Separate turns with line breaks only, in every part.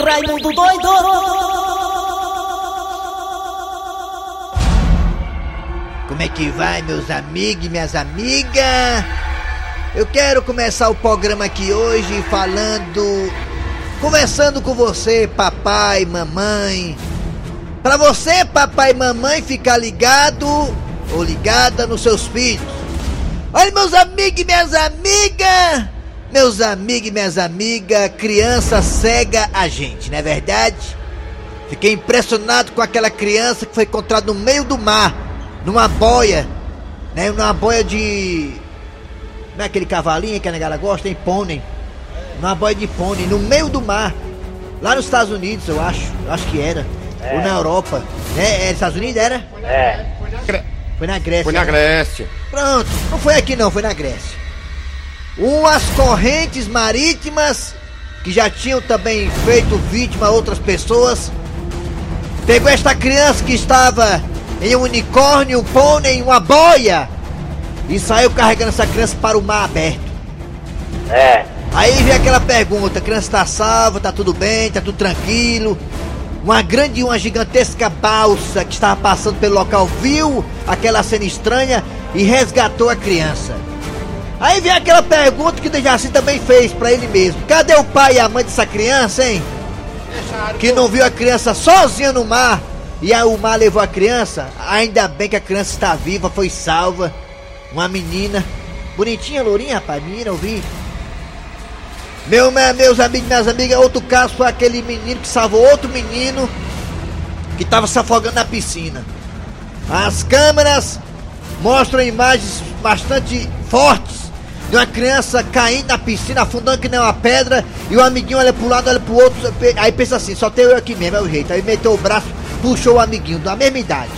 Raimundo doido!
Como é que vai, meus amigos e minhas amigas? Eu quero começar o programa aqui hoje falando. Conversando com você, papai, mamãe. Para você, papai e mamãe, ficar ligado ou ligada nos seus filhos. Olha, meus amigos e minhas amigas! Meus amigos e minhas amigas, criança cega a gente, não é verdade? Fiquei impressionado com aquela criança que foi encontrada no meio do mar, numa boia, né? Numa boia de. Não é aquele cavalinho que a negada gosta, hein? Pônei. Numa boia de pônei, no meio do mar. Lá nos Estados Unidos, eu acho. Eu acho que era. Ou na Europa. Né? É, nos Estados Unidos era?
É.
Foi na Grécia.
Foi na
né?
Grécia.
Pronto, não foi aqui não, foi na Grécia. Umas correntes marítimas que já tinham também feito vítima a outras pessoas. Pegou esta criança que estava em um unicórnio, um pônei, uma boia e saiu carregando essa criança para o mar aberto.
É.
Aí vem aquela pergunta: a criança está salva, tá tudo bem, tá tudo tranquilo. Uma grande, uma gigantesca balsa que estava passando pelo local viu aquela cena estranha e resgatou a criança. Aí vem aquela pergunta que o Dejaci também fez para ele mesmo: cadê o pai e a mãe dessa criança, hein? Que não viu a criança sozinha no mar e aí o mar levou a criança. Ainda bem que a criança está viva, foi salva. Uma menina, bonitinha, lourinha, rapaz, menina, eu vi. Meu, me- meus amigos, minhas amigas, outro caso foi aquele menino que salvou outro menino que estava se afogando na piscina. As câmeras mostram imagens bastante fortes de uma criança caindo na piscina, afundando que nem uma pedra, e o amiguinho olha pro lado, olha pro outro, aí pensa assim, só tem eu aqui mesmo, é o jeito. Aí meteu o braço, puxou o amiguinho da mesma idade.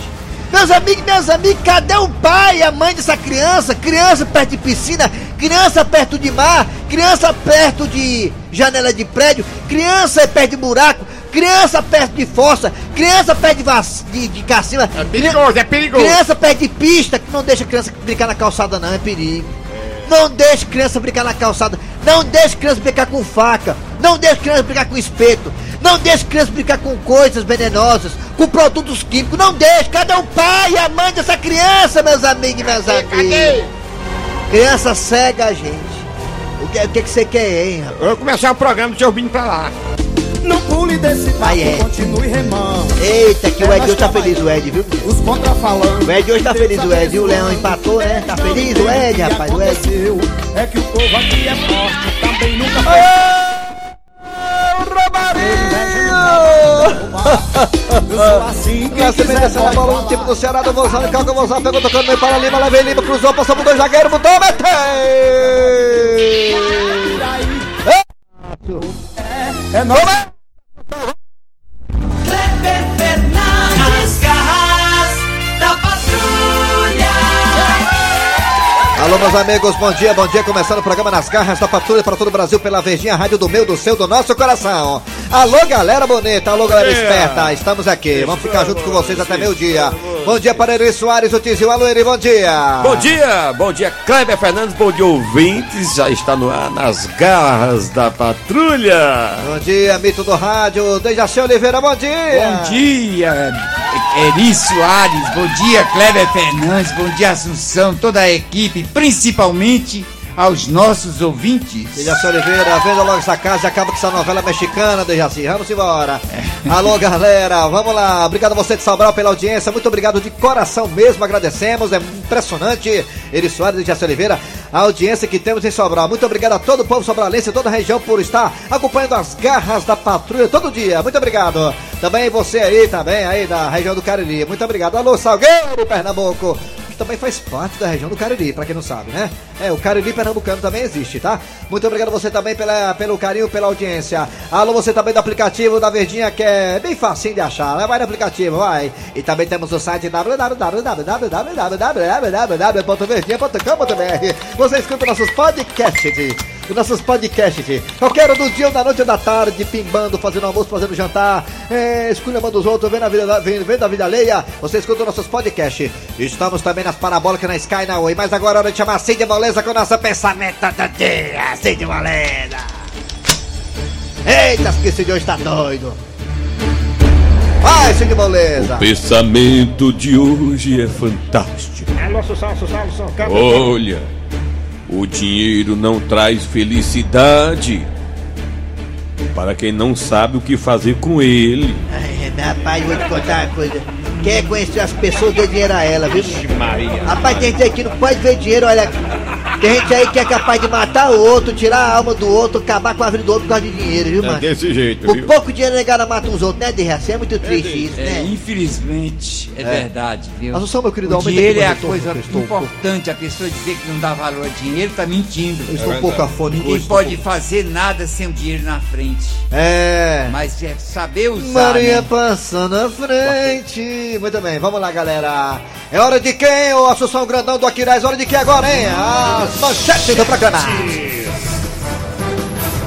Meus amigos, minhas amigas, cadê o pai e a mãe dessa criança? Criança perto de piscina, criança perto de mar, criança perto de janela de prédio, criança perto de buraco, criança perto de fossa, criança perto de, vac... de, de cacima.
É perigoso, é perigoso.
Criança perto de pista, que não deixa criança brincar na calçada não, é perigo. Não deixe criança brincar na calçada. Não deixe criança brincar com faca. Não deixe criança brincar com espeto. Não deixe criança brincar com coisas venenosas, com produtos químicos. Não deixe. Cadê o pai e a mãe dessa criança, meus amigos e minhas amigas? Criança cega a gente. O que, o que, que você quer, hein, rapaz?
Eu vou começar o programa do seu vindo pra lá.
Pule desse barco,
Aí é.
continue remando.
Eita, que o Ed hoje tá feliz, o Ed, viu?
Os contrafalantes.
O Ed hoje tá feliz, o Ed. E o Leão empatou, né? Tá feliz, o Ed, rapaz, o Ed.
É que o povo aqui é forte, também nunca foi. Assim, quiser
dessa
pode
bola no
falar.
time do Ceará, do Gonzalo, Calca, Gonzalo, pegou tocando meio para Lima, lá vem Lima, cruzou, passou por dois zagueiros, botou, meteu!
É nóis.
Alô, meus amigos, bom dia, bom dia. Começando o programa Nas Garras da Patrulha para todo o Brasil pela Verdinha Rádio do meu, do seu, do nosso coração. Alô, galera bonita, alô, galera esperta. Estamos aqui, vamos ficar junto com vocês até meio dia. Bom dia para Eri Soares, o Tizil. Alô, Eri, bom dia.
Bom dia, bom dia, Kleber Fernandes, bom dia, ouvintes. Já está no ar nas garras da patrulha.
Bom dia, mito do rádio. Dejaci Oliveira, bom dia.
Bom dia, Eri Soares, bom dia, Kleber Fernandes, bom dia, Assunção, toda a equipe, principalmente aos nossos ouvintes.
Dejaci Oliveira, venda logo essa casa e acaba com essa novela mexicana, Dejaci. Vamos embora. Alô, galera, vamos lá. Obrigado a você de Sobral pela audiência. Muito obrigado de coração mesmo. Agradecemos. É impressionante. Eri Soares e Dejaci Oliveira, a audiência que temos em Sobral. Muito obrigado a todo o povo sobralense, toda a região, por estar acompanhando as garras da patrulha todo dia. Muito obrigado. Também você aí, também aí da região do Cariri. Muito obrigado. Alô, Salgueiro, Pernambuco. Que também faz parte da região do Cariri, pra quem não sabe, né? É, o Cariri pernambucano também existe, tá? Muito obrigado você também pela, pelo carinho, pela audiência. Alô, você também do aplicativo da Verdinha, que é bem facinho de achar, né? Vai no aplicativo, vai. E também temos o site www.verdinha.com.br Você escuta nossos podcasts, os nossos podcasts. Qualquer hora do dia, ou da noite ou da tarde, pimbando, fazendo almoço, fazendo jantar, é, esculhambando os outros, vendo a vida, vendo, vendo a vida alheia. Você escuta nossos podcasts. Estamos também nas parabólicas, na Sky, na Oi. Mas agora é hora de chamar Cid Moleza com o nosso pensamento do dia. Cid Moleza. Eita, que esse de hoje tá doido. Vai, Cid Moleza.
Pensamento de hoje é fantástico.
Alô, Assunção, Assunção, Assunção. Canta.
Olha, o dinheiro não traz felicidade para quem não sabe o que fazer com ele.
Ai, rapaz, eu vou te contar uma coisa. Quer conhecer as pessoas, dê dinheiro a ela, viu? Rapaz, tem gente que não pode ver dinheiro, olha. Tem gente aí que é capaz de matar o outro, tirar a alma do outro, acabar com a vida do outro por causa de dinheiro, viu,
É
mano?
desse jeito,
Por
viu?
pouco dinheiro negada mata uns outros, né, de Assim é muito triste isso,
É,
né?
infelizmente, é, verdade, viu?
Assunção, meu querido,
o dinheiro é a coisa importante. A pessoa dizer que não dá valor a dinheiro tá mentindo.
Eu estou um pouco afônico
Ninguém pode
um
fazer nada sem o dinheiro na frente.
É.
Mas é saber usar.
Maria
né?
passando à frente. Muito bem, vamos lá, galera. É hora de quem, ô Assunção Grandão do Aquiraz? Hora de quem agora, hein? As manchetes do programa.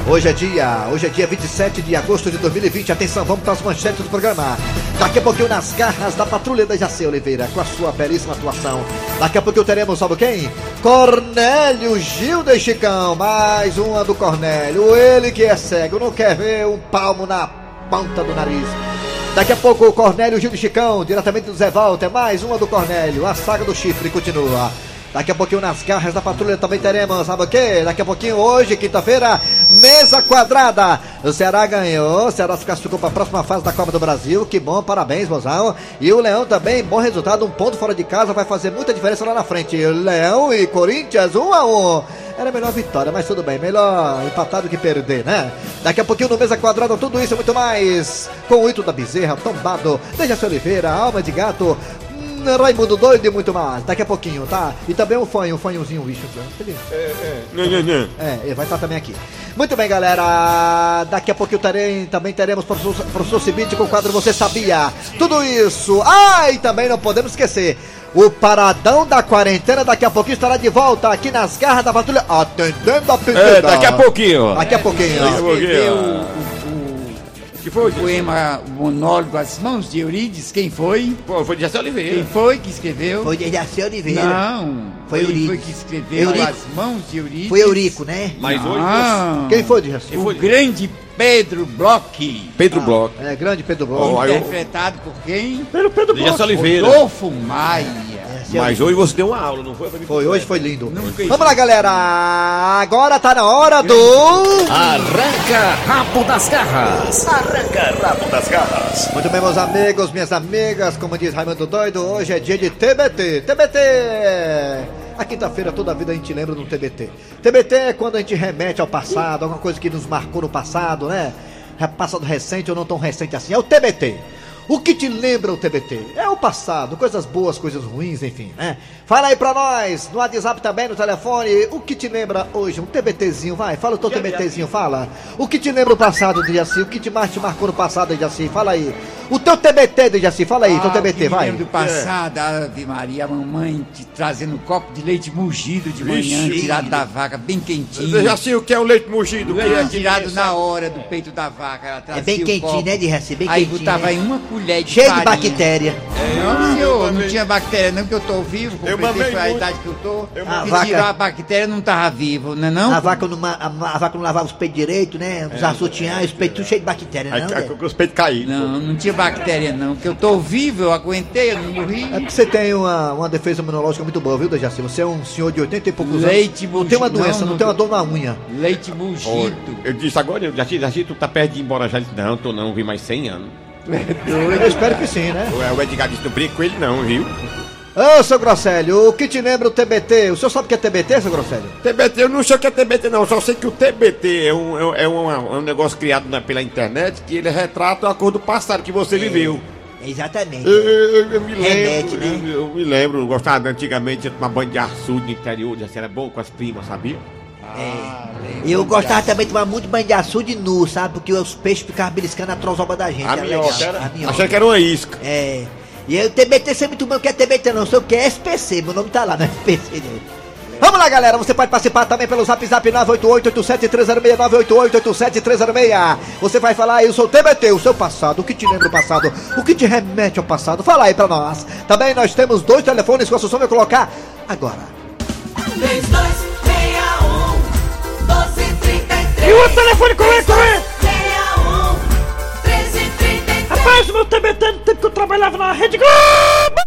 Hoje é dia, hoje é dia 27 de agosto de 2020. Atenção, vamos para as manchetes do programa. Daqui a pouquinho nas garras da patrulha da Jacê Oliveira, com a sua belíssima atuação. Daqui a pouquinho teremos, sabe quem? Cornélio Gilda e Chicão. Mais uma do Cornélio. Ele que é cego, não quer ver um palmo na ponta do nariz. Daqui a pouco o Cornélio Gil de Chicão, diretamente do Zé Walter, mais uma do Cornélio, a saga do chifre continua. Daqui a pouquinho nas garras da patrulha também teremos, sabe o quê? Daqui a pouquinho hoje, quinta-feira, mesa quadrada. O Ceará ganhou, o Ceará se classificou para a próxima fase da Copa do Brasil. Que bom, parabéns, Mozão. E o Leão também, bom resultado, um ponto fora de casa, vai fazer muita diferença lá na frente. Leão e Corinthians, um a um. Era melhor vitória, mas tudo bem, melhor empatar do que perder, né? Daqui a pouquinho no Mesa Quadrada, tudo isso e muito mais. Com o Ito da Bezerra, Tombado, Dejaci Oliveira, Alma de Gato, Raimundo Doido e muito mais. Daqui a pouquinho, tá? E também um fanho, um fanhozinho, bicho.
Não, não, não.
É, ele vai estar também aqui. Muito bem, galera. Daqui a pouquinho terei, também teremos professor, professor Cibite com o quadro Você Sabia. Tudo isso. Ah, e também não podemos esquecer. O Paradão da Quarentena daqui a pouquinho estará de volta aqui nas garras da patrulha, atendendo a pedida.
É, daqui a pouquinho.
Daqui a pouquinho.
Daqui a pouquinho. Que foi?
o poema, monólogo As Mãos de Eurídice. Quem foi?
Pô, foi de Jacé
Quem
Oliveira.
foi que escreveu?
Foi Dejaci Oliveira.
Não.
Foi
Quem
Eurico.
foi que escreveu
Eurico.
As Mãos de Eurídice?
Foi Eurico, né?
Mas hoje.
Quem foi, Dejaci?
O grande Pedro Bloch.
Pedro Bloch.
É, grande Pedro Bloch.
Eu-
Interpretado por quem?
Pelo Pedro Bloch. Oliveira.
Rodolfo Maia.
Mas hoje você deu uma aula, não foi?
Foi, hoje foi lindo. Vamos lá, galera. Agora tá na hora do...
Arranca rabo das garras. Arranca rabo das garras.
Muito bem, meus amigos, minhas amigas, como diz Raimundo Doido, hoje é dia de TBT. TBT! A quinta-feira toda a vida a gente lembra do TBT. TBT é quando a gente remete ao passado, alguma coisa que nos marcou no passado, né? É Passado recente ou não tão recente assim. É o TBT. O que te lembra o TBT? É o passado, coisas boas, coisas ruins, enfim, né? Fala aí pra nós, no WhatsApp também, no telefone, o que te lembra hoje? Um TBTzinho, vai, fala o teu TBTzinho, fala. O que te lembra o passado, Dejaci? O que te mais te marcou no passado, Dejaci? Fala aí. O teu TBT, Dejaci, fala aí, teu
Ah, que
TBT,
me
vai.
lembro do passado, Ave Maria, a mamãe te trazendo um copo de leite mugido de
Vixe,
manhã,
Maria.
tirado da vaca, bem quentinho.
Sei o que é o leite mugido?
Leite
que é
tirado na hora do peito da vaca. Ela
É bem
o
quentinho,
copo,
né, Dejaci? Bem
Aí
quentinho,
botava
né?
em uma colher de
Cheio de
farinha.
bactéria.
Não, senhor, não tinha bactéria não, que eu tô vivo.
Eu
completei a
muito.
idade que eu tô.
A
que
vaca-
tirou a bactéria não tava vivo, não é não?
A vaca, não, a, a vaca não lavava os peitos direito, né? Usava sutiã, os peitos tudo cheio de bactéria,
Aí
não,
tá
né?
com os peitos caídos.
Não, não tinha bactéria não, que eu tô vivo, eu aguentei, eu não morri.
É porque você tem uma, uma defesa imunológica muito boa, viu, Dejaci? Você é um senhor de 80 e poucos
Leite
anos. Não tem uma doença,
não,
não,
não
tem uma dor na unha.
Leite
Ó,
mugido.
Eu disse agora, eu já te, já te, tu tá perto de ir embora já. Disse, Não, tô não, vi mais 100 anos.
Eu espero que sim, né?
O o Edgar disse, não brinca com ele não, viu?
Ô, seu Grosselio, o que te lembra o TBT? O senhor sabe o que é TBT, seu Grosselio?
TBT, eu não sei o que é TBT não, só sei que o TBT é um, é um, é um, é um negócio criado na- pela internet que ele retrata a cor do passado que você viveu.
Exatamente.
Eu, eu- eu me
Remete,
lembro,
né?
eu, eu me lembro, eu gostava antigamente de tomar banho de açude no interior, já era bom com as primas, sabia?
Eu gostava também de tomar muito banho de açude nu, sabe? Porque os peixes ficavam beliscando a trozoba da gente.
A
era
minhoca
legal.
era,
A minhoca.
achei que era uma isca.
É. E aí o TBT você é muito bom, o que é TBT não, sei o que é SPC, meu nome tá lá no SPC dele. Vamos lá, galera, você pode participar também pelo zap zap 988-87306, Você vai falar aí, eu sou o TBT, o seu passado, o que te lembra o passado, o que te remete ao passado, fala aí pra nós. Também nós temos dois telefones que a Sussumo vai colocar agora.
3261 1233.
E o outro telefone, qual é, qual é?
Rapaz, meu
TBT no tempo que eu trabalhava na Rede Globo!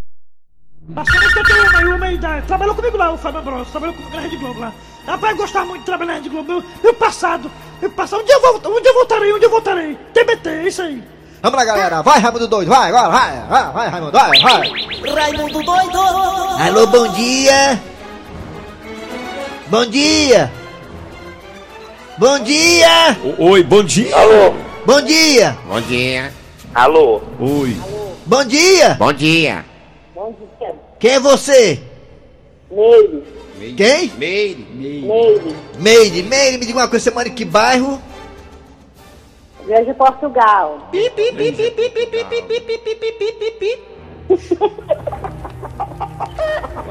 Passando 81 e uma e. Trabalhou comigo lá, o Fábio Ambrosio, trabalhou comigo na Rede Globo lá. Rapaz, eu gostava muito de trabalhar na Rede Globo, meu, meu passado, meu passado. Um dia, eu um dia eu voltarei, um dia eu voltarei. TBT, é isso aí.
Vamos lá, galera. Vai, Raimundo Doido. Vai, agora. Vai, vai, vai Raimundo. Vai, vai.
Raimundo Doido.
Alô, bom dia. Bom dia. Bom dia.
O- Oi, bom dia.
Alô?
Bom dia.
Bom dia.
Alô?
Oi.
Bom dia.
Bom dia.
Bom dia.
Quem é você?
Meire,
Quem?
Meire.
Meire.
Meire. Meire, me diga uma coisa, você mora em que bairro?
Grande Portugal.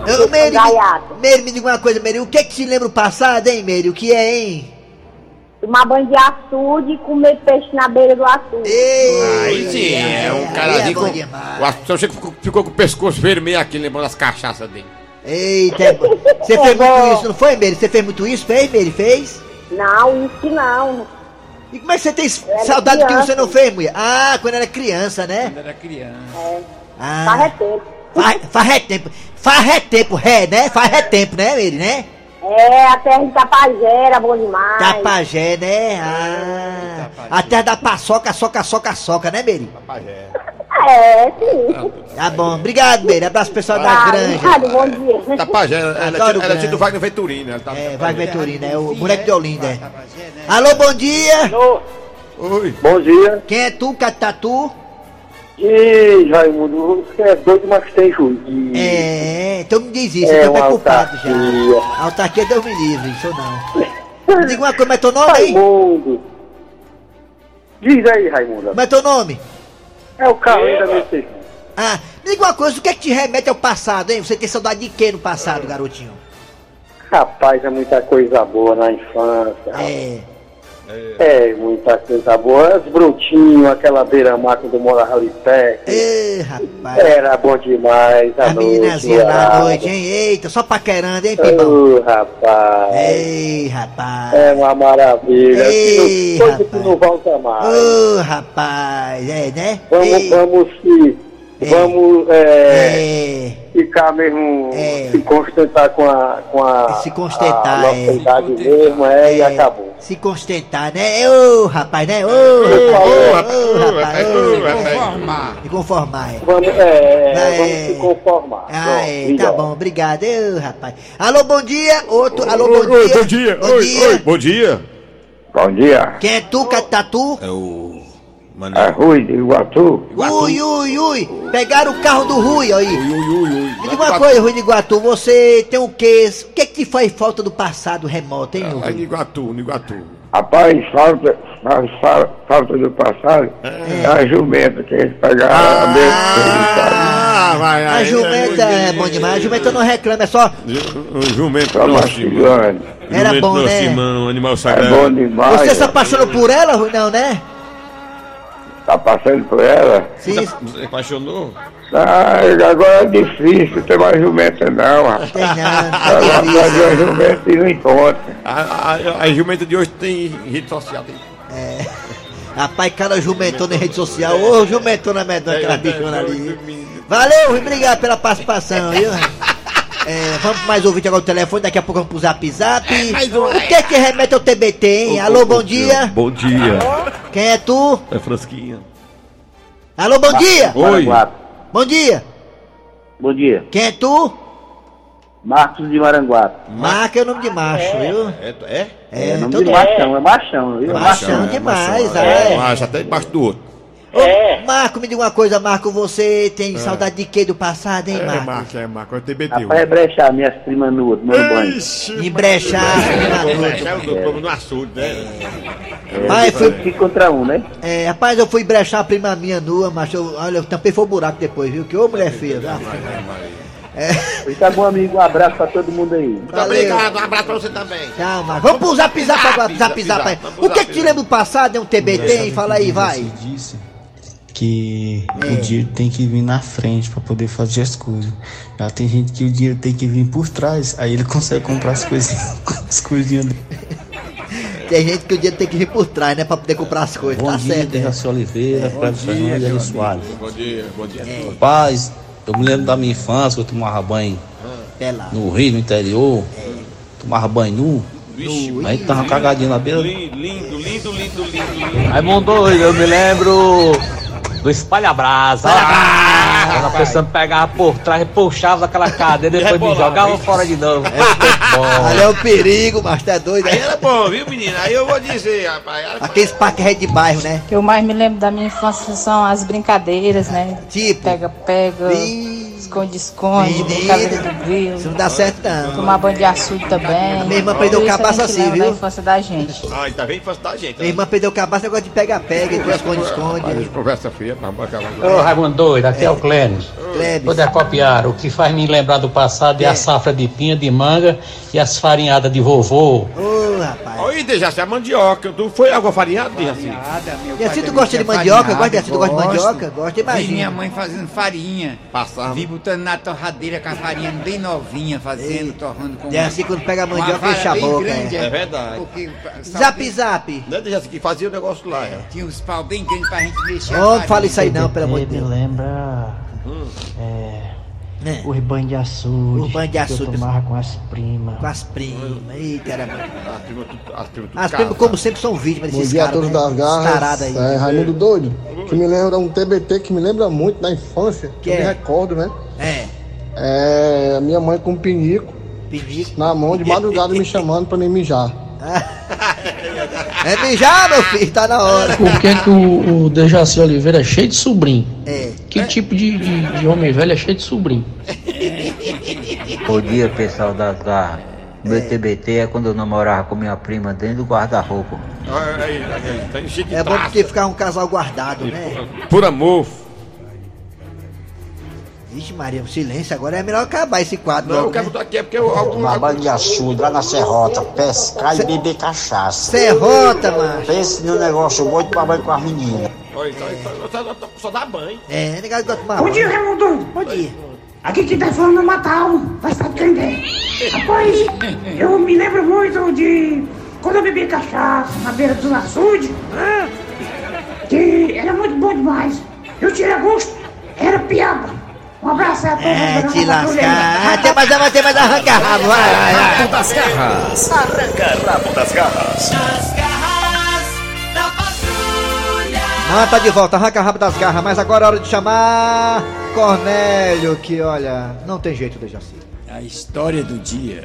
Ô, Meire,
Gaiato.
me, Meire, me diga uma coisa, Meire. O que é que te lembra o passado, hein, Meire? O que é, hein?
Tomar banho de açude e comer peixe na beira do açude.
Ei,
Aí sim, é um carazinho
aí é bom
com. O Assunção ficou, ficou com o pescoço vermelho aqui, lembrando das cachaças dele.
Eita, é você fez muito isso, não foi, Meire? Você fez muito isso? Fez, Meire? Fez?
Não, isso que não.
E como é que você tem
era
saudade do que
criança.
você não fez, mulher? Ah, quando era criança, né?
Quando era criança.
Ah,
Faz tempo.
faz, faz é tempo. Faz é tempo, ré, né? Faz é tempo, né, Meire, né?
É, a terra de Tapajé era bom demais.
Tapajé, né? Ah, a terra da paçoca, soca, soca, soca, né, Meire?
É, sim.
Tá bom, obrigado, Meire. Abraço pro pessoal da granja.
obrigado, bom dia.
Tapajé, ela, ela,
Adoro
ela, ela é
grande.
do Wagner Venturino. Ela tá
É, vai Venturina, é o boneco de Olinda. é. Alô, bom dia.
Alô?
Oi.
Bom dia.
Quem é tu, Catatu?
Ih, Raimundo, você é doido, mas tem juízo.
É, então me diz isso,
É
eu tô
uma
preocupado já.
autarquia.
Autarquia Deus me livre, isso não. Diga uma coisa, mas é teu nome?
Raimundo. Diz aí, Raimundo.
Como é teu nome?
É o Cauê da Mercedes.
Ah, me diga uma coisa, o que é que te remete ao passado, hein? Você tem saudade de quê no passado, garotinho?
Rapaz, é muita coisa boa na infância.
É.
É, muita coisa boa. As brutinhos, aquela beira-mar quando ali perto.
Ê, rapaz.
Era bom demais a,
A meninazinha lá à noite, hein? Eita, só paquerando, hein, Pibão?
Ô, rapaz.
Ei, rapaz.
É uma maravilha.
Ei,
Que não- coisa que
rapaz.
não volta mais.
Ô, rapaz, é, né?
Vamos,
Ei,
vamos se.
É.
Vamos é,
é,
ficar mesmo.
É.
Se contentar com a. Com a
Se contentar,
a nossa
é.
idade mesmo, é, e
é,
acabou.
Se constentar, né? Ô, rapaz, né? Ô, rapaz, ô, rapaz, ô,
Conformar.
Me conformar, é.
Vamos, é,
É.
vamos se conformar.
Ah, é, tá bom, obrigado, ô, rapaz. Alô, bom dia, outro, alô, bom dia.
oi, bom dia.
Bom
oi,
dia.
oi, bom dia.
Bom dia,
Quem é tu, Catatu?
É o.
é
Mané.
Rui de Iguatu.
Ui, ui, ui. Pegaram o carro do Rui aí.
Ui, ui, ui, ui.
Me diga uma coisa, Rui de Iguatu, você tem o quê? O que é que te faz falta do passado remoto, hein,
Lá em
Rui?
Iguatu, no Iguatu.
Rapaz, falta, faz fa- falta do passado é a jumenta que eles pegaram a
Ah, vai,
A jumenta é bom demais, a jumenta não reclama, é só...
Só
nosso,
mastigando.
Era bom, né?
irmão, animal
É
sagrado.
bom demais.
Você se apaixonou por ela, Rui? Não, né?
Tá passando por ela.
Sim,
Você apaixonou?
Ah, agora é difícil ter mais jumenta não, rapaz.
tem não, tá
Agora fazer uma jumenta e não encontra.
A, a, a jumenta de hoje tem rede social. Tem...
Rapaz, cara jumentou na rede social. Ô, jumentou na medonha, aquela bichona ali. Valeu, obrigado pela participação, viu? É, vamos para mais ouvinte agora no telefone, daqui a pouco vamos pro zap zap. O que é que remete ao TBT, hein? Alô, bom dia.
Bom dia.
Quem é tu?
É Frasquinha.
Alô, bom dia.
Oi.
Bom dia.
Bom dia.
Quem é tu?
Marcos de Maranguape.
Marca é o nome de macho, viu?
É, é?
É,
nome
todo
de machão, é machão, viu?
Machão demais, é.
Mas até debaixo do outro.
Ô, Marco, me diga uma coisa, Marco, você tem saudade de quê do passado, hein,
É,
Marco?
Marco, é, Marco. É TBT.
Rapaz, é brechar minhas primas nuas, tomando banho.
Embrechar,
É o dobro no açude, né?
Pai, fui,
Fica contra um, né?
é, rapaz, eu fui brechar a prima minha nua, mas eu, olha, eu tampei foi o buraco depois, viu? Que ô mulher feia, viu?
Pois tá bom, amigo. Um abraço pra todo mundo aí.
Valeu.
Um abraço pra você também.
Tchau, Marco. Vamos pro zap zap agora,
Zap,
zap O que que te lembra do passado? É um TBT, hein? Fala aí, vai.
Você disse que o dinheiro tem que vir na frente para poder fazer as coisas. Já tem gente que o dinheiro tem que vir por trás, aí ele consegue comprar as coisinhas, as coisinhas dele.
Tem gente que o dinheiro tem que vir por trás, né? Pra poder comprar as coisas.
Bom
tá
dia,
certo. né?
Oliveira, Cleber Fernandes e Soares.
Bom dia, bom dia.
Rapaz, eu me lembro da minha infância, que eu tomava banho
Pela.
no Rio, no interior. Tomava banho nu. Aí tava cagadinho na beira.
Lindo, lindo, lindo, lindo, lindo.
Raimundo doido, eu me lembro do espalha-brasa. Quando a pessoa me pegava por trás, puxava aquela cadeira, depois me jogava fora de novo. Muito bom.
Ali é o perigo, mas tá doido.
Aí era bom, viu, menina? Aí eu vou dizer, rapaz. Era...
Aqueles parques rede de bairro, né?
O que eu mais me lembro da minha infância são as brincadeiras, né?
Tipo.
Pega-pega, esconde-esconde, brincadeira do grilo.
Isso não dá certo, não.
Tomar banho de açude também.
Minha irmã perdeu o cabaço assim, viu?
Da infância da gente.
Tá vendo? Fácil da gente.
Minha irmã perdeu o cabaço, negócio de pega-pega, de esconde-esconde.
Conversa fria, pra bancar
Ô Raimundo doido, aqui é o Clênis.
Clebes.
Poder copiar, o que faz me lembrar do passado é a safra de pinha, de manga e as farinhadas de vovô.
Ô, rapaz.
Oi, Dejaci, a mandioca. Tu foi água farinhada, Dejaci?
E assim tu gosta de mandioca? Gosta de assim, tu gosta de mandioca? Gosta
Vi
demais.
minha mãe fazendo farinha.
Passava.
Vi botando na torradeira com a farinha bem novinha, fazendo, torrando com
É assim quando pega a mandioca, enche a boca.
grande,
é.
É verdade.
Porque,
Zap, zap.
Não é Dejaci que fazia o negócio lá, é.
Tinha uns pau bem grandes pra gente mexer. a
Não fala isso aí não, pelo amor de
me
Deus.
lembra é,
Né?
os banhos de açude,
Os banhos de
que eu
açude.
tomava com as primas.
Com as primas. Eita, era...
As primas as primas
As primas, como sempre, são vítimas
Bom
desses
a
caras.
todos
né?
das garras.
Aí.
É, Raimundo Doido, que me lembra um TBT que me lembra muito da infância,
Que
que eu
é?
me recordo, né?
É.
É a minha mãe com um pinico
Pinico.
na mão de madrugada me chamando pra nem mijar.
É mijar, meu filho, tá na hora.
Por que, que o, o Dejaci Oliveira é cheio de sobrinho?
É.
Que tipo de, de, de homem velho é cheio de sobrinho?
Bom dia, pessoal das garras. Meu TBT é quando eu namorava com minha prima dentro do guarda-roupa.
Tá cheio de
É bom porque ficar um casal guardado, né?
Por amor.
Vixe, Maria, silêncio. Agora é melhor acabar esse quadro.
Não, eu
logo,
quero
né?
botar aqui é porque eu.
Tomar banho de açude lá na serrota, pescar e beber cachaça.
Serrota, macho.
Pense num negócio bom de tomar banho com as meninas.
Olha, só, só, só, só dá banho.
É, gosta de tomar
Bom dia,
banho.
Raimundo.
Bom dia.
Aqui quem tá falando é o Matal. Vai saber quem é. Rapaz, eu me lembro muito de quando eu bebia cachaça na beira do açude. Que era muito bom demais. Eu tinha gosto, era piaba. Um abraço a todos.
É,
da
te
patrulha
lascar. Até mais, até mais, arranca rabo, vai, vai, vai.
Rabo das garras. Arranca rabo das garras.
Ah, tá de volta, arranca rabo das garras, mas agora é hora de chamar Cornélio, que olha, não tem jeito, Dejaci.
A história do dia.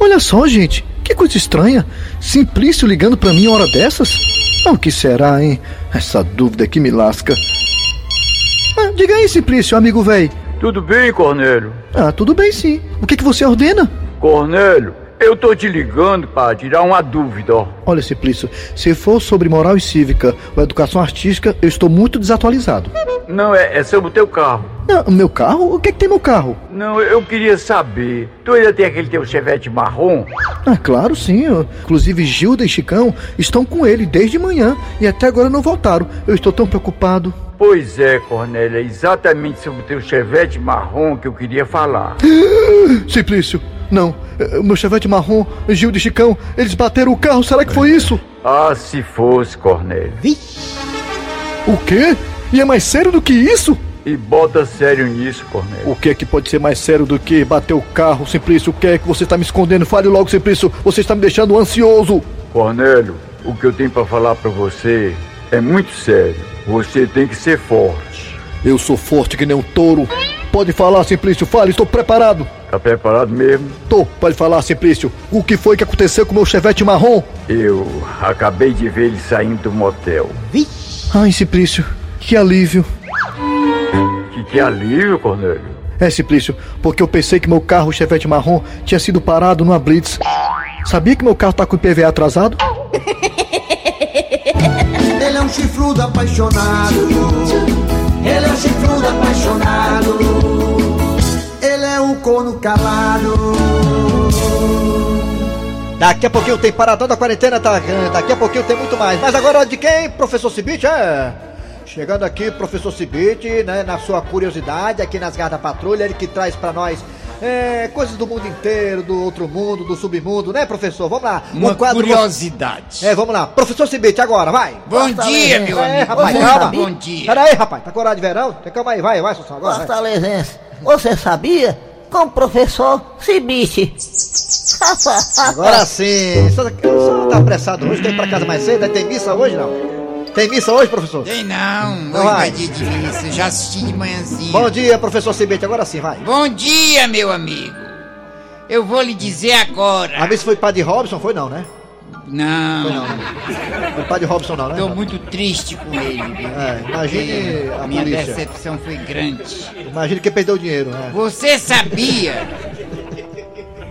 Olha só, gente, que coisa estranha. Simplício ligando pra mim hora dessas? O que será, hein? Essa dúvida que me lasca. Ah, diga aí, Simplício, amigo velho.
Tudo bem, Cornélio?
Ah, tudo bem sim. O que, que você ordena?
Cornélio, eu tô te ligando para tirar uma dúvida, ó.
Olha, Simplício, se for sobre moral e cívica ou educação artística, eu estou muito desatualizado.
Não, é, é sobre o teu carro.
Ah, meu carro? O que, que tem meu carro?
Não, eu queria saber. Tu ainda tem aquele teu chevette marrom?
Ah, claro, sim. Inclusive, Gilda e Chicão estão com ele desde manhã e até agora não voltaram. Eu estou tão preocupado.
Pois é, Cornélio, é exatamente sobre o teu chevette marrom que eu queria falar.
Simplício, não. Eh, Meu chevette marrom, Gilda e Chicão, eles bateram o carro. Será que foi isso?
Ah, se fosse, Cornélio.
O quê? E é mais sério do que isso?
E bota sério nisso, Cornélio.
O que é que pode ser mais sério do que bater o carro, Simplício? O que é que você está me escondendo? Fale logo, Simplício. Você está me deixando ansioso.
Cornélio, o que eu tenho para falar para você é muito sério. Você tem que ser forte.
Eu sou forte que nem um touro. Pode falar, Simplício. Fale, estou preparado.
Tá preparado mesmo?
Tô, pode falar, Simplício. O que foi que aconteceu com o meu chevette marrom?
Eu acabei de ver ele saindo do motel.
Ai, Simplício, que alívio.
Que, que alívio, Cornélio.
É, Simplício, porque eu pensei que meu carro, o Chevette marrom, tinha sido parado numa blitz. Sabia que meu carro tá com o IPVA atrasado?
Ele é um chifrudo apaixonado. É um corno calado.
Daqui a pouquinho tem Paradão da Quarentena, tá? Daqui a pouquinho tem muito mais. Mas agora de quem? Professor Cibite, é? Chegando aqui, professor Cibite, né, na sua curiosidade, aqui nas Garras da Patrulha, ele que traz pra nós é, coisas do mundo inteiro, do outro mundo, do submundo, né, professor? Vamos lá.
Uma
O quadro-
curiosidade.
É, vamos lá. Professor Cibite, agora, vai.
Bom dia, meu
É,
amigo.
rapaz,
Você
calma.
Bom dia.
Pera aí, rapaz, tá com horário de verão? Calma aí, vai, vai, Assunção, agora. vai.
Fortalezense, você sabia? Com o professor Cibite.
Agora sim. O senhor o senhor tá apressado hoje? Tem que ir pra casa mais cedo? Tem missa hoje, não? Tem missa hoje, professor?
Tem não,
Não
hoje
vai.
vai dia de missa, já assisti de manhãzinha.
Bom dia, professor Cibite, agora sim, vai.
Bom dia, meu amigo. Eu vou lhe dizer agora.
A missa foi padre Robson, foi não, né?
Não.
Foi não, né? Foi padre Robson não, né?
Tô muito triste com ele.
É, imagine a
Minha
polícia.
decepção foi grande.
Imagine que perdeu o dinheiro, né?
Você sabia?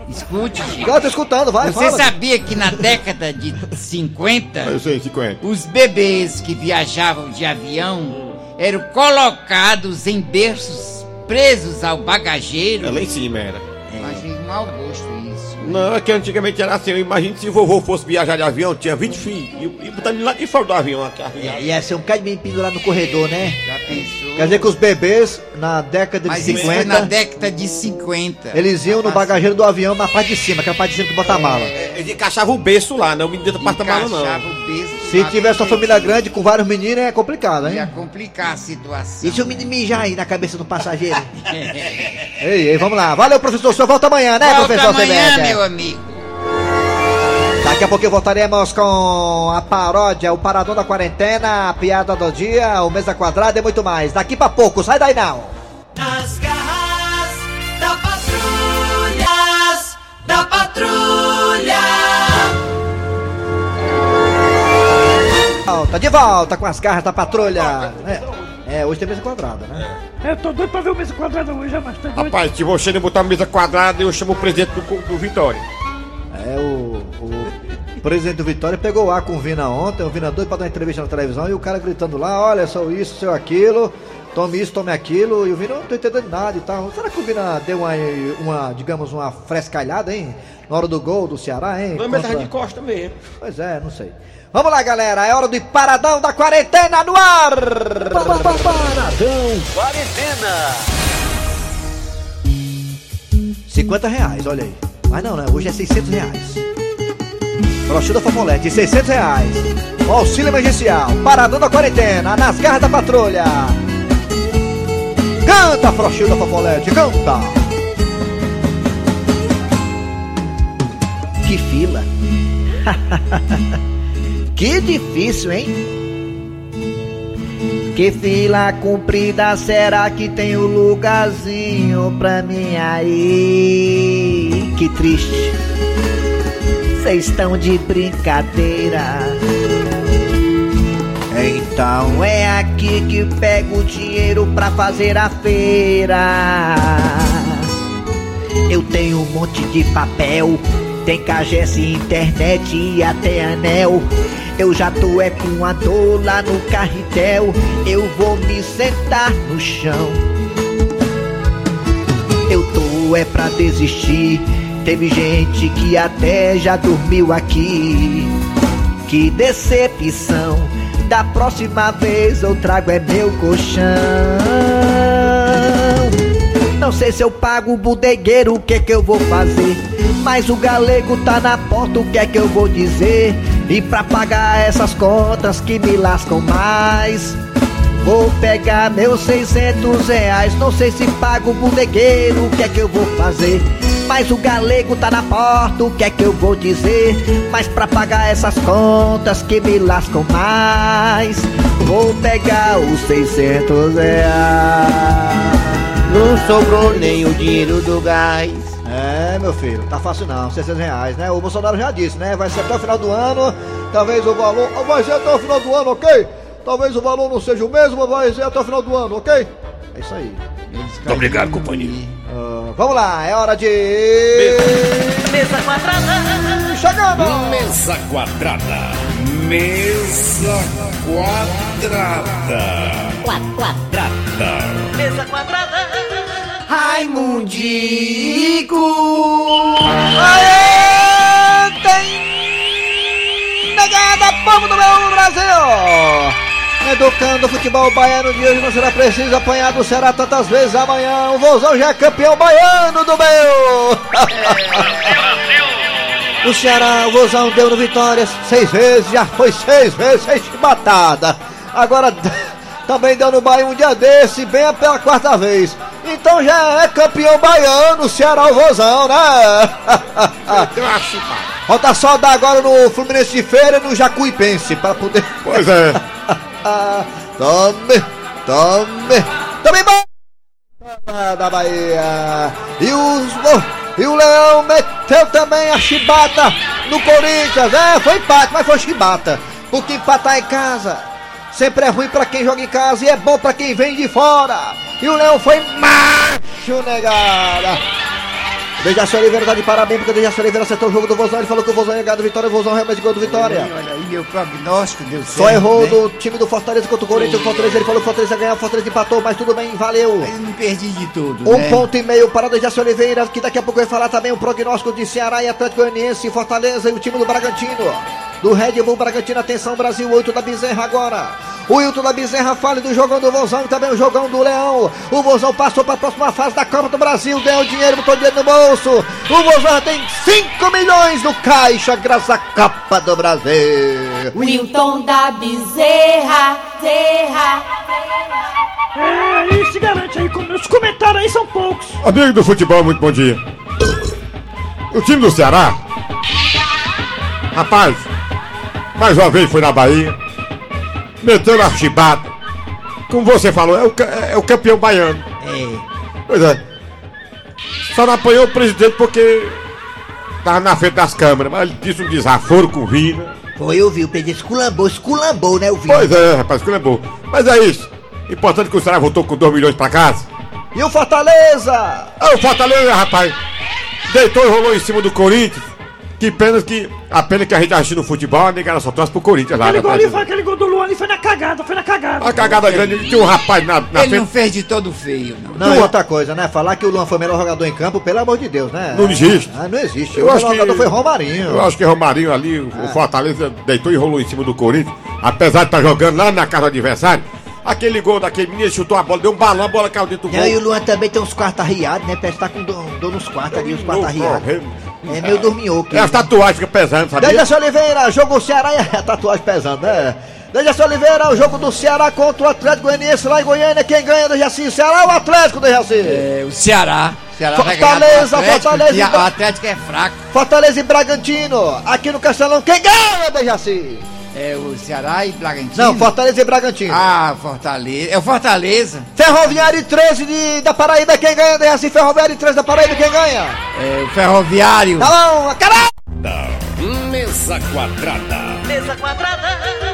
Escute, gente.
Agora eu tô escutando, vai,
Você
fala.
sabia que na década de 50,
Eu sei, 50.
os bebês que viajavam de avião eram colocados em berços presos ao bagageiro?
É lá em cima era. Não, é que antigamente era assim. Eu imagino se o vovô fosse viajar de avião, tinha 20 filhos. E, e botando lá de fora do avião. Aqui,
É, Ia ser um bocado de menino pendurado no corredor, né?
Já pensou?
Quer dizer que os bebês, na década
Mas
de
isso foi
50,
na década de 50.
eles iam no bagageiro do avião na parte de cima, que é a parte de cima que bota a mala.
Eles encaixavam o berço lá, não o menino dentro do porta-mala, não.
Encaixava o berço
Se tivesse uma família grande com vários meninos, é complicado,
Ia
hein?
complicar a situação.
E se o menino mijar aí na cabeça do passageiro? ei, ei, vamos lá. Valeu, professor. O senhor volta amanhã, né,
Volta
professor
amanhã, meu amigo.
Daqui a pouquinho voltaremos com a paródia, o Parador da Quarentena, a piada do dia, o Mesa Quadrada e muito mais. Daqui pra pouco, sai daí não.
Nas garras da patrulhas, da patrulha.
Volta, de volta com as garras da patrulha. É, é, hoje tem mesa quadrada, né?
Eu tô doido pra ver o mesa quadrada hoje, mas tá doido.
Rapaz, se você não botar a mesa quadrada, eu chamo o presidente do, do Vitória.
É, o, o presidente do Vitória pegou o ar com o Vina ontem, o Vina doido pra dar uma entrevista na televisão e o cara gritando lá, olha, sou isso, sou aquilo, tome isso, tome aquilo, e o Vina não tô entendendo nada e tal. Será que o Vina deu uma, uma digamos, uma frescalhada, hein? Na hora do gol do Ceará, hein?
Mas
Contra-
tava de costa mesmo.
Pois é, não sei. Vamos lá, galera, é hora do paradão da quarentena no ar!
Paradão Quarentena.
50 reais, olha aí. Mas não, né? Hoje é 600 reais. Brochuda Fofolete, 600 reais. O auxílio emergencial, paradão da quarentena, nas garras da patrulha. Canta, Frochilda Fofolete, canta! Que fila! que difícil, hein? Que fila comprida, será que tem um lugarzinho pra mim aí? Que triste, vocês estão de brincadeira. Então é aqui que pego o dinheiro pra fazer a feira. Eu tenho um monte de papel, tem cagesse, internet e até anel. Eu já tô é com a dor lá no carretel. Eu vou me sentar no chão. Eu tô é pra desistir. Teve gente que até já dormiu aqui. Que decepção. Da próxima vez eu trago é meu colchão. Não sei se eu pago o bodegueiro, o que que eu vou fazer? Mas o galego tá na porta, o que é que eu vou dizer? E pra pagar essas contas que me lascam mais Vou pegar meus 600 reais Não sei se pago o bodegueiro, o que é que eu vou fazer? Mas o galego tá na porta, o que é que eu vou dizer? Mas pra pagar essas contas que me lascam mais Vou pegar os 600 reais
Não sobrou nem o dinheiro do gás.
É, meu filho, tá fácil não, 600 reais, né? O Bolsonaro já disse, né? Vai ser até o final do ano, talvez o valor. ah, Vai ser até o final do ano, ok? Talvez o valor não seja o mesmo, mas vai ser até o final do ano, ok? É isso aí.
Muito obrigado, companheiro.
Ah, vamos lá, é hora de.
Mesa quadrada.
Chegando!
Mesa quadrada. Mesa quadrada. Quadrada.
Mesa quadrada.
Raimundico! Aê! Tem negada, povo do meu Brasil! Educando o futebol baiano de hoje não será preciso apanhar do Ceará tantas vezes amanhã. O Vozão já é campeão baiano do meu! o Ceará, o Vozão deu no Vitória seis vezes, já foi seis vezes, seis chibatada. Agora também deu no Bahia um dia desse, bem pela quarta vez. Então já é campeão baiano, o Ceará, o Vozão, né? Falta só dar agora no Fluminense de Feira e no Jacuipense para poder.
Pois é.
Tome, tome, tome bom! Da Bahia. E os. E o Leão meteu também a chibata no Corinthians. É, foi empate, mas foi chibata. Porque empatar em casa sempre é ruim pra quem joga em casa e é bom pra quem vem de fora. E o Leão foi macho, negada. Dejaci Oliveira tá de parabéns porque Dejaci Oliveira acertou o jogo do Vozão. Ele falou que o Vozão ia ganhar do Vitória. O Vozão realmente ganhou do Vitória.
Olha aí, meu prognóstico deu certo.
Só errou
né?
do time do Fortaleza contra o Corinthians. O Fortaleza ele falou que o Fortaleza ia ganhar. O Fortaleza empatou, mas tudo bem, valeu.
Eu não perdi de tudo.
Um
né?
ponto e meio para Dejaci Oliveira, que daqui a pouco vai falar também o prognóstico de Ceará e Atlético Goianiense, Fortaleza e o time do Bragantino. Do Red Bull Bragantino, atenção Brasil, 8 da Bezerra agora. O Hilton da Bezerra fala do jogão do Vozão e também o jogão do Leão. O Vozão passou para a próxima fase da Copa do Brasil, ganhou dinheiro, botou dinheiro no bolso. O Vozão tem 5 milhões no caixa graças à Copa do Brasil.
Wilton da Bezerra, Zerra.
É, e se garante aí, como os comentários aí são poucos.
Amigo do futebol, muito bom dia. O time do Ceará, rapaz, mais uma vez foi na Bahia, meteu na chibata. Como você falou, é o, é o campeão baiano.
É.
Pois é. Só não apanhou o presidente porque tava na frente das câmeras, mas ele disse um desaforo com Vina.
Foi, eu vi, o presidente esculambou, esculambou, né, o Vina?
Pois é, rapaz, que lembou. Mas é isso. Importante que o Ceará voltou com 2 milhões pra casa.
E o Fortaleza?
Ah, o Fortaleza, rapaz, deitou e rolou em cima do Corinthians. Que pena que. A pena que a gente assiste no futebol, a negada só torce pro Corinthians lá,
Aquele
né?
gol ali foi aquele gol do Luan ali, foi na cagada, foi na cagada.
A cagada grande, tinha um rapaz na, na
Ele não
frente.
fez de todo feio, não.
Não, e outra coisa, né? Falar que o Luan foi o melhor jogador em campo, pelo amor de Deus, né?
Não existe.
Ah, não existe.
Eu
o
acho
melhor
que-
jogador foi Romarinho.
Eu acho que Romarinho ali, o o Fortaleza deitou e rolou em cima do Corinthians. Apesar de estar jogando lá na casa do adversário. Aquele gol daquele menino chutou a bola, deu um balão, a bola caiu dentro do
Não, e o
gol.
Luan também tem uns quartos arriados, né? Parece que tá com dor, dor nos quartos ali, os quartos arriados. É meio dorminhoco.
É, as tatuagens ficam pesando, sabia?
Dejaci Oliveira, jogo Ceará e a tatuagem pesando, né? Dejaci Oliveira, o jogo do Ceará contra o Atlético Goianiense lá em Goiânia. Quem ganha, Dejaci? Ceará ou Atlético, Dejaci?
É, o Ceará. Ceará
Fortaleza,
Atlético,
Fortaleza.
a- O Atlético é fraco.
Fortaleza e Bragantino. Aqui no Castelão, quem ganha, Dejaci?
É o Ceará e Bragantino.
Não, Fortaleza e Bragantino.
Ah, Fortaleza. É o Fortaleza.
Ferroviário e 13 de, da Paraíba, quem ganha, Dejaci? Ferroviário e 13 da Paraíba, quem ganha?
É o Ferroviário.
Tá bom, caralho!
Mesa quadrada.
Mesa quadrada.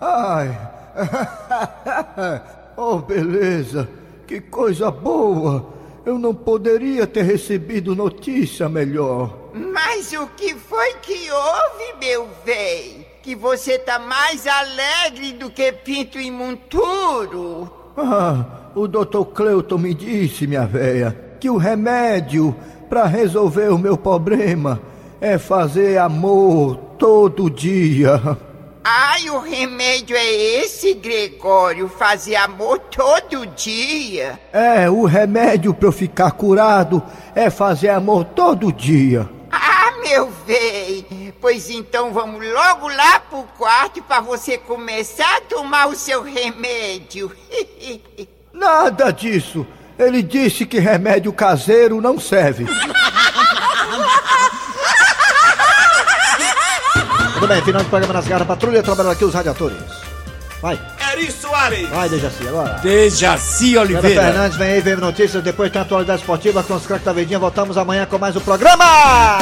Ai. Oh, beleza. Que coisa boa. Eu não poderia ter recebido notícia melhor.
Mas o que foi que houve, meu véi? Que você tá mais alegre do que pinto em monturo?
Ah, o Dr. Cleuton me disse, minha véia, que o remédio para resolver o meu problema é fazer amor todo dia.
Ai, o remédio é esse, Gregório? Fazer amor todo dia?
É, o remédio para eu ficar curado é fazer amor todo dia.
Ah, meu véi! Pois então vamos logo lá pro quarto pra você começar a tomar o seu remédio.
Nada disso. Ele disse que remédio caseiro não serve.
Tudo bem, final de programa nas garras, patrulha trabalhando aqui os radiadores. Vai,
Eri Soares.
vai, Dejaci, agora.
Dejaci Oliveira.
Fernandes, vem aí, vem notícias, depois tem atualidade esportiva com os craques da Verdinha. Voltamos amanhã com mais um programa!